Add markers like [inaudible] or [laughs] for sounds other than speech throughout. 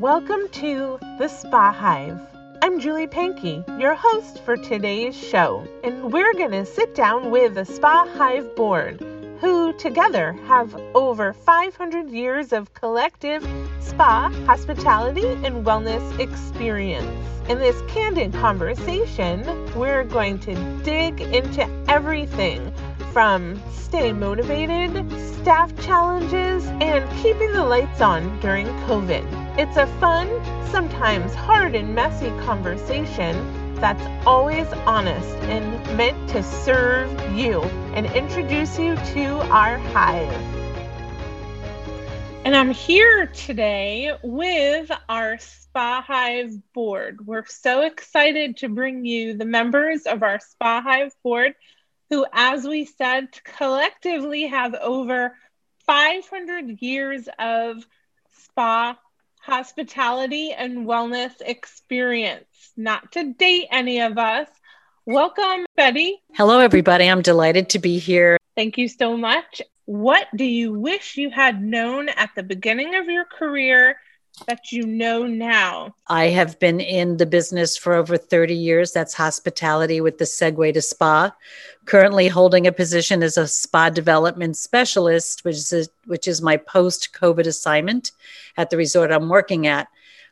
Welcome to the Spa Hive. I'm Julie Pankey, your host for today's show, and we're going to sit down with the Spa Hive board, who together have over 500 years of collective spa, hospitality, and wellness experience. In this candid conversation, we're going to dig into everything from stay motivated, staff challenges, and keeping the lights on during COVID. It's a fun, sometimes hard and messy conversation that's always honest and meant to serve you and introduce you to our hive. And I'm here today with our Spa Hive board. We're so excited to bring you the members of our Spa Hive board who, as we said, collectively have over 500 years of spa hospitality and wellness experience. Not to date any of us. Welcome, Betty. Hello, everybody. I'm delighted to be here. Thank you so much. What do you wish you had known at the beginning of your career that you know now? I have been in the business for over 30 years. That's hospitality with the segue to spa. Currently holding a position as a spa development specialist, which is, a, which is my post COVID assignment at the resort I'm working at.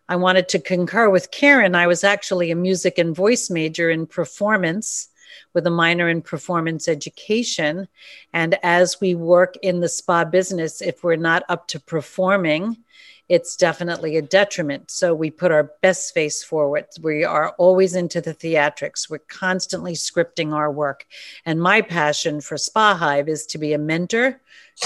I wanted to concur with Karen. I was actually a music and voice major in performance with a minor in performance education. And as we work in the spa business, if we're not up to performing, it's definitely a detriment. So we put our best face forward. We are always into the theatrics. We're constantly scripting our work. And my passion for Spa Hive is to be a mentor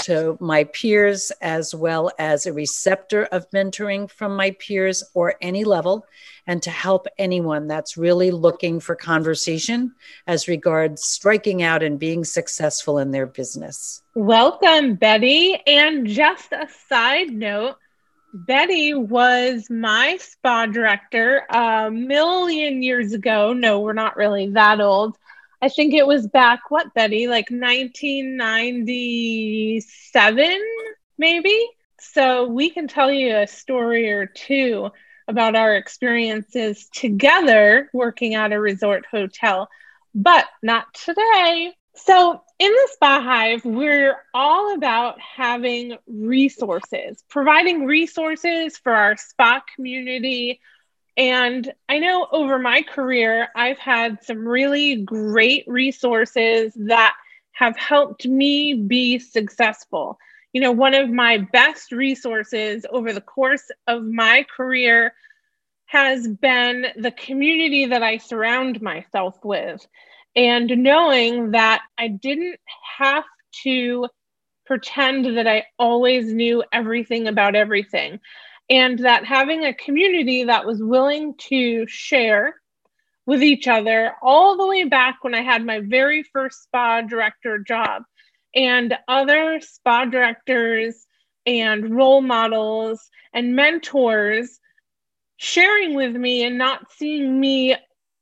to my peers as well as a receptor of mentoring from my peers or any level and to help anyone that's really looking for conversation as regards striking out and being successful in their business. Welcome, Betty. And just a side note, Betty was my spa director a million years ago. No, we're not really that old. I think it was back, what, Betty, like 1997, maybe? So we can tell you a story or two about our experiences together working at a resort hotel, but not today. So, in the Spa Hive, we're all about having resources, providing resources for our spa community. And I know over my career, I've had some really great resources that have helped me be successful. You know, one of my best resources over the course of my career has been the community that I surround myself with and knowing that I didn't have to pretend that I always knew everything about everything. And that having a community that was willing to share with each other all the way back when I had my very first spa director job, and other spa directors and role models and mentors sharing with me and not seeing me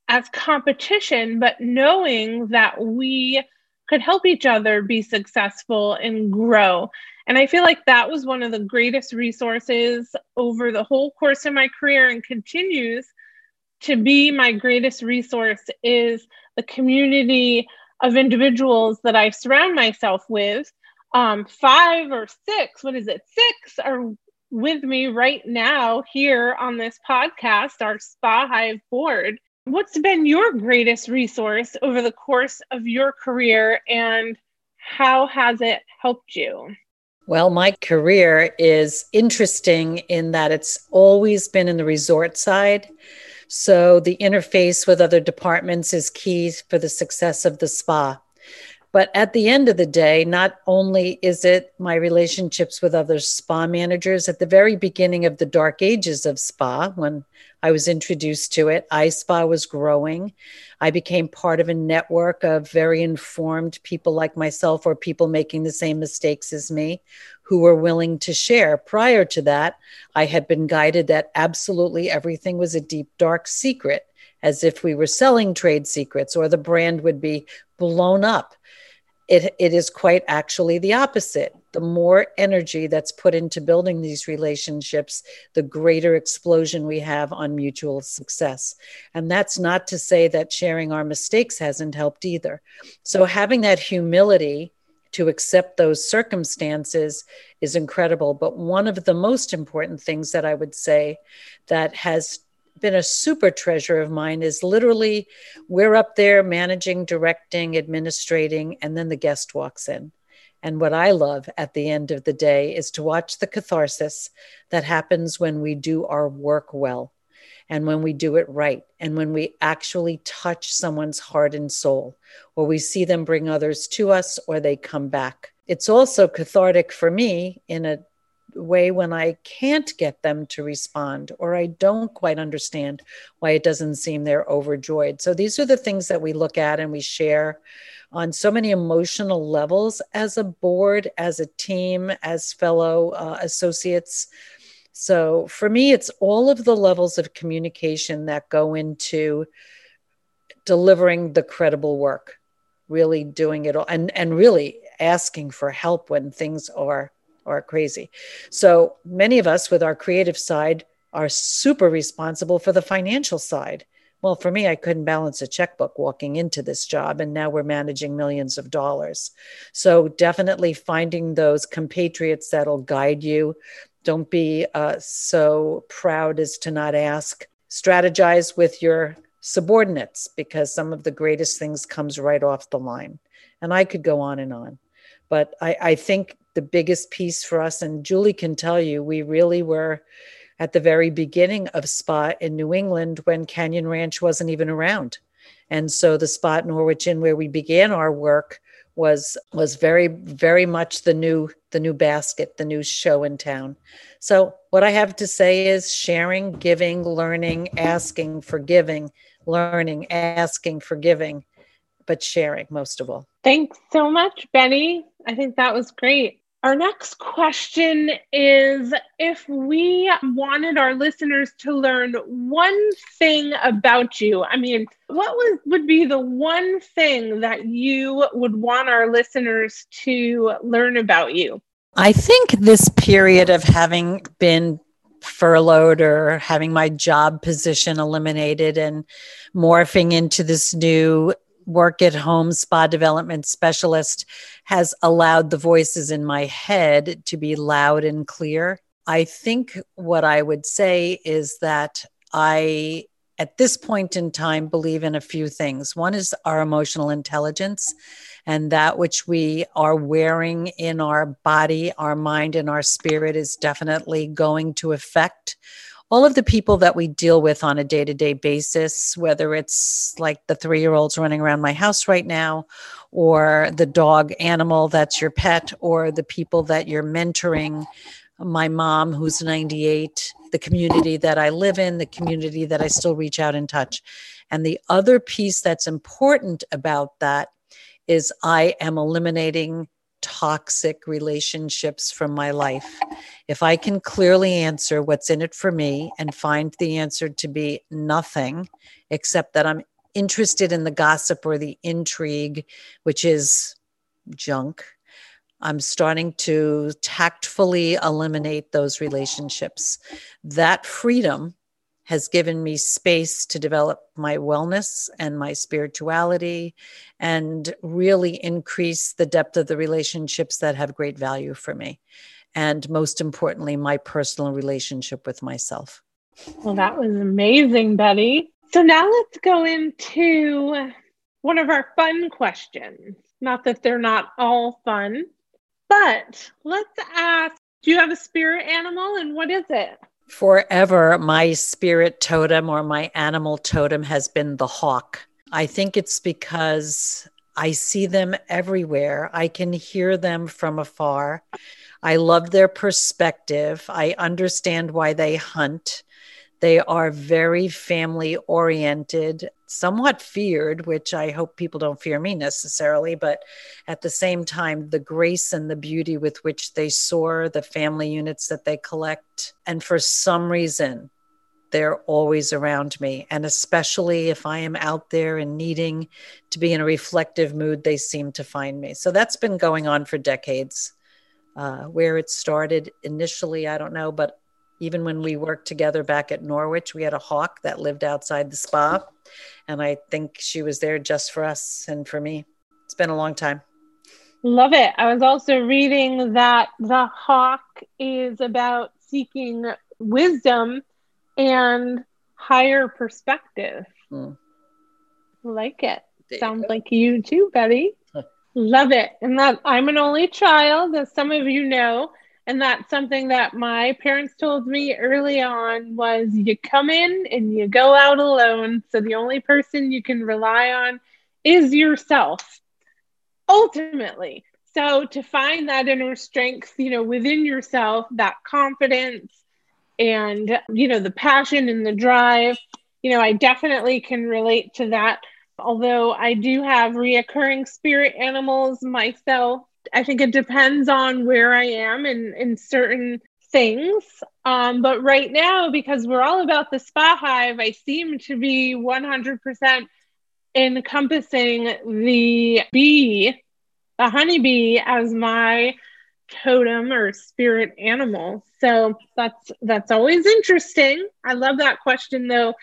as competition, but knowing that we could help each other be successful and grow. And I feel like that was one of the greatest resources over the whole course of my career and continues to be my greatest resource is the community of individuals that I surround myself with. Um, five or six, what is it? Six are with me right now here on this podcast, our Spa Hive board. What's been your greatest resource over the course of your career and how has it helped you? Well, my career is interesting in that it's always been in the resort side. So the interface with other departments is key for the success of the spa. But at the end of the day, not only is it my relationships with other spa managers at the very beginning of the dark ages of spa, when I was introduced to it, ISPA was growing. I became part of a network of very informed people like myself or people making the same mistakes as me who were willing to share. Prior to that, I had been guided that absolutely everything was a deep, dark secret, as if we were selling trade secrets or the brand would be blown up it, it is quite actually the opposite. The more energy that's put into building these relationships, the greater explosion we have on mutual success. And that's not to say that sharing our mistakes hasn't helped either. So having that humility to accept those circumstances is incredible. But one of the most important things that I would say that has been a super treasure of mine is literally we're up there managing, directing, administrating, and then the guest walks in. And what I love at the end of the day is to watch the catharsis that happens when we do our work well and when we do it right and when we actually touch someone's heart and soul or we see them bring others to us or they come back. It's also cathartic for me in a way when I can't get them to respond or I don't quite understand why it doesn't seem they're overjoyed. So these are the things that we look at and we share on so many emotional levels as a board, as a team, as fellow uh, associates. So for me, it's all of the levels of communication that go into delivering the credible work, really doing it all, and, and really asking for help when things are are crazy. So many of us with our creative side are super responsible for the financial side. Well, for me, I couldn't balance a checkbook walking into this job, and now we're managing millions of dollars. So, definitely finding those compatriots that'll guide you. Don't be uh, so proud as to not ask. Strategize with your subordinates because some of the greatest things comes right off the line. And I could go on and on, but I, I think the biggest piece for us. And Julie can tell you, we really were at the very beginning of Spa in New England when Canyon Ranch wasn't even around. And so the spot Norwich Inn where we began our work was was very very much the new the new basket the new show in town so what i have to say is sharing giving learning asking forgiving learning asking forgiving but sharing most of all thanks so much benny i think that was great our next question is if we wanted our listeners to learn one thing about you, I mean, what would, would be the one thing that you would want our listeners to learn about you? I think this period of having been furloughed or having my job position eliminated and morphing into this new work at home spa development specialist has allowed the voices in my head to be loud and clear. I think what I would say is that I, at this point in time, believe in a few things. One is our emotional intelligence and that which we are wearing in our body, our mind, and our spirit is definitely going to affect all of the people that we deal with on a day to day basis, whether it's like the three year olds running around my house right now, or the dog animal that's your pet, or the people that you're mentoring, my mom who's 98, the community that I live in, the community that I still reach out and touch. And the other piece that's important about that is I am eliminating toxic relationships from my life. If I can clearly answer what's in it for me and find the answer to be nothing, except that I'm interested in the gossip or the intrigue, which is junk, I'm starting to tactfully eliminate those relationships. That freedom has given me space to develop my wellness and my spirituality and really increase the depth of the relationships that have great value for me. And most importantly, my personal relationship with myself. Well, that was amazing, Betty. So now let's go into one of our fun questions. Not that they're not all fun, but let's ask do you have a spirit animal and what is it? Forever, my spirit totem or my animal totem has been the hawk. I think it's because I see them everywhere. I can hear them from afar. I love their perspective. I understand why they hunt. They are very family oriented, somewhat feared, which I hope people don't fear me necessarily, but at the same time, the grace and the beauty with which they soar, the family units that they collect. And for some reason, they're always around me. And especially if I am out there and needing to be in a reflective mood, they seem to find me. So that's been going on for decades. Uh, where it started initially, I don't know, but even when we worked together back at Norwich, we had a hawk that lived outside the spa. And I think she was there just for us and for me. It's been a long time. Love it. I was also reading that the hawk is about seeking wisdom and higher perspective. Hmm. Like it. Sounds like you too, Betty. Love it. And that I'm an only child, as some of you know. And that's something that my parents told me early on was you come in and you go out alone. So the only person you can rely on is yourself. Ultimately. So to find that inner strength, you know, within yourself, that confidence and you know, the passion and the drive, you know, I definitely can relate to that although I do have reoccurring spirit animals myself. I think it depends on where I am in, in certain things. Um, but right now, because we're all about the spa hive, I seem to be 100% encompassing the bee, the honeybee, as my totem or spirit animal. So that's that's always interesting. I love that question though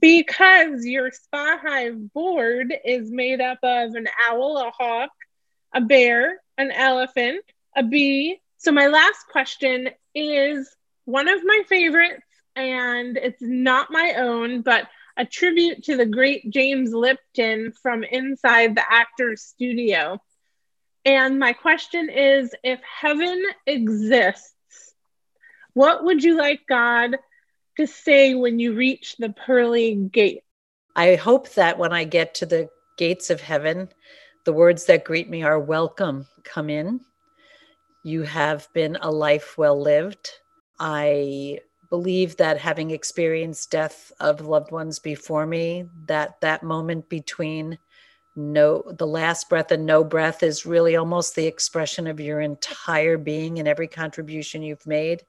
because your spa hive board is made up of an owl, a hawk, a bear, an elephant, a bee. So, my last question is one of my favorites, and it's not my own, but a tribute to the great James Lipton from inside the actor's studio. And my question is if heaven exists, what would you like God to say when you reach the pearly gate? I hope that when I get to the gates of heaven, the words that greet me are welcome, come in. You have been a life well lived. I believe that having experienced death of loved ones before me, that that moment between no the last breath and no breath is really almost the expression of your entire being and every contribution you've made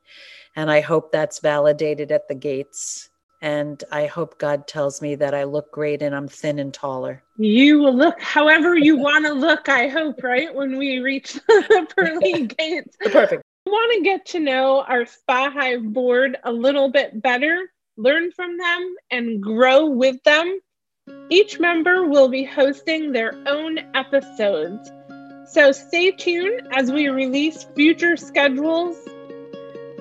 and I hope that's validated at the gates. And I hope God tells me that I look great and I'm thin and taller. You will look however you want to look, I hope, right? When we reach [laughs] the pearly [laughs] gates. Perfect. We want to get to know our Spa Hive board a little bit better, learn from them, and grow with them. Each member will be hosting their own episodes. So stay tuned as we release future schedules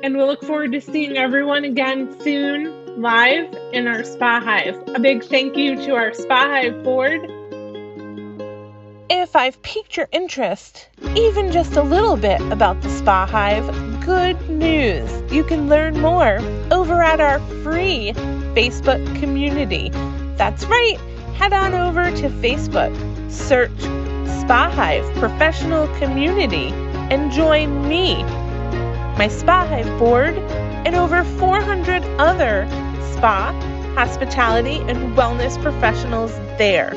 and we look forward to seeing everyone again soon live in our Spa Hive. A big thank you to our Spa Hive board. If I've piqued your interest, even just a little bit, about the Spa Hive, good news! You can learn more over at our free Facebook community. That's right, head on over to Facebook, search Spa Hive Professional Community, and join me my Spa Hive board, and over 400 other spa, hospitality, and wellness professionals there.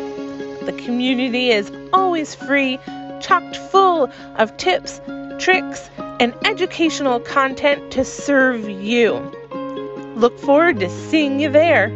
The community is always free, chocked full of tips, tricks, and educational content to serve you. Look forward to seeing you there.